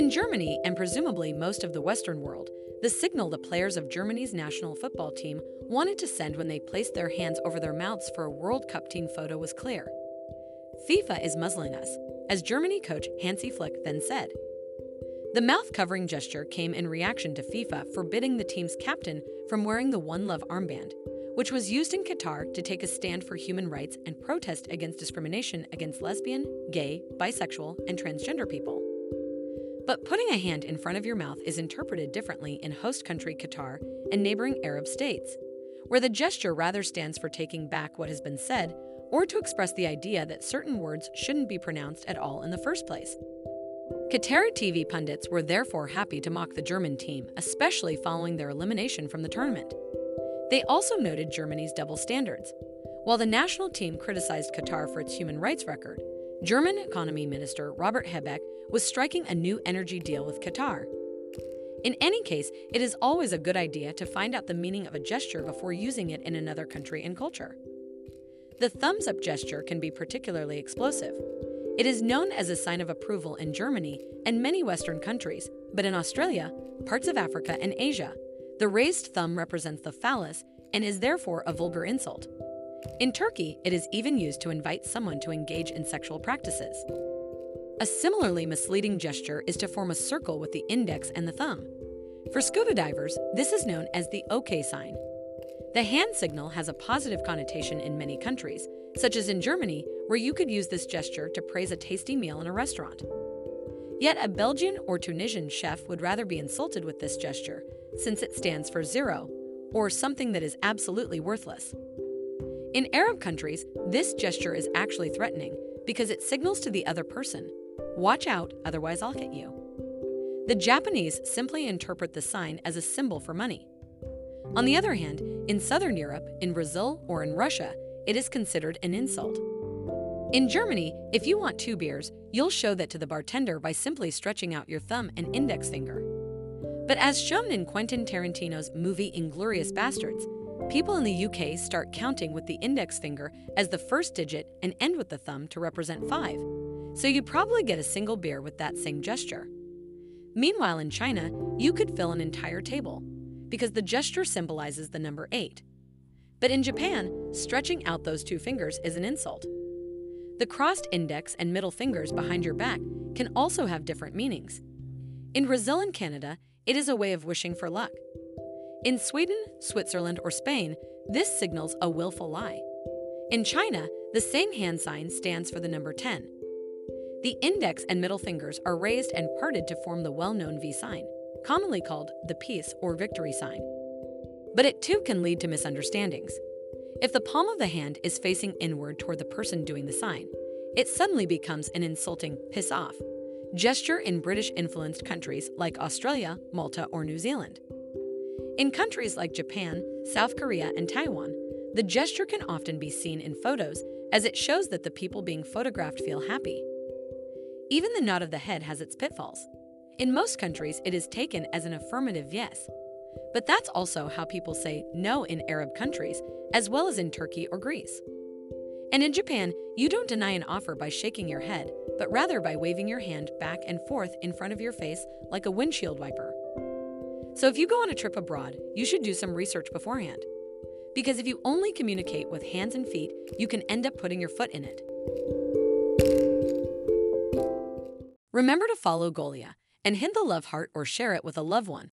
In Germany, and presumably most of the Western world, the signal the players of Germany's national football team wanted to send when they placed their hands over their mouths for a World Cup team photo was clear. FIFA is muzzling us, as Germany coach Hansi Flick then said. The mouth covering gesture came in reaction to FIFA forbidding the team's captain from wearing the One Love armband, which was used in Qatar to take a stand for human rights and protest against discrimination against lesbian, gay, bisexual, and transgender people. But putting a hand in front of your mouth is interpreted differently in host country Qatar and neighboring Arab states, where the gesture rather stands for taking back what has been said or to express the idea that certain words shouldn't be pronounced at all in the first place. Qatari TV pundits were therefore happy to mock the German team, especially following their elimination from the tournament. They also noted Germany's double standards. While the national team criticized Qatar for its human rights record, German Economy Minister Robert Habeck was striking a new energy deal with Qatar. In any case, it is always a good idea to find out the meaning of a gesture before using it in another country and culture. The thumbs up gesture can be particularly explosive. It is known as a sign of approval in Germany and many Western countries, but in Australia, parts of Africa, and Asia, the raised thumb represents the phallus and is therefore a vulgar insult. In Turkey, it is even used to invite someone to engage in sexual practices. A similarly misleading gesture is to form a circle with the index and the thumb. For scuba divers, this is known as the OK sign. The hand signal has a positive connotation in many countries, such as in Germany, where you could use this gesture to praise a tasty meal in a restaurant. Yet a Belgian or Tunisian chef would rather be insulted with this gesture, since it stands for zero, or something that is absolutely worthless. In Arab countries, this gesture is actually threatening because it signals to the other person, watch out, otherwise I'll hit you. The Japanese simply interpret the sign as a symbol for money. On the other hand, in Southern Europe, in Brazil, or in Russia, it is considered an insult. In Germany, if you want two beers, you'll show that to the bartender by simply stretching out your thumb and index finger. But as shown in Quentin Tarantino's movie Inglourious Basterds, people in the UK start counting with the index finger as the first digit and end with the thumb to represent five. So you'd probably get a single beer with that same gesture. Meanwhile, in China, you could fill an entire table because the gesture symbolizes the number 8. But in Japan, stretching out those two fingers is an insult. The crossed index and middle fingers behind your back can also have different meanings. In Brazil and Canada, it is a way of wishing for luck. In Sweden, Switzerland, or Spain, this signals a willful lie. In China, the same hand sign stands for the number 10. The index and middle fingers are raised and parted to form the well known V sign commonly called the peace or victory sign. But it too can lead to misunderstandings. If the palm of the hand is facing inward toward the person doing the sign, it suddenly becomes an insulting piss off gesture in British influenced countries like Australia, Malta, or New Zealand. In countries like Japan, South Korea, and Taiwan, the gesture can often be seen in photos as it shows that the people being photographed feel happy. Even the nod of the head has its pitfalls. In most countries, it is taken as an affirmative yes. But that's also how people say no in Arab countries, as well as in Turkey or Greece. And in Japan, you don't deny an offer by shaking your head, but rather by waving your hand back and forth in front of your face like a windshield wiper. So if you go on a trip abroad, you should do some research beforehand. Because if you only communicate with hands and feet, you can end up putting your foot in it. Remember to follow Golia and hit the love heart or share it with a loved one.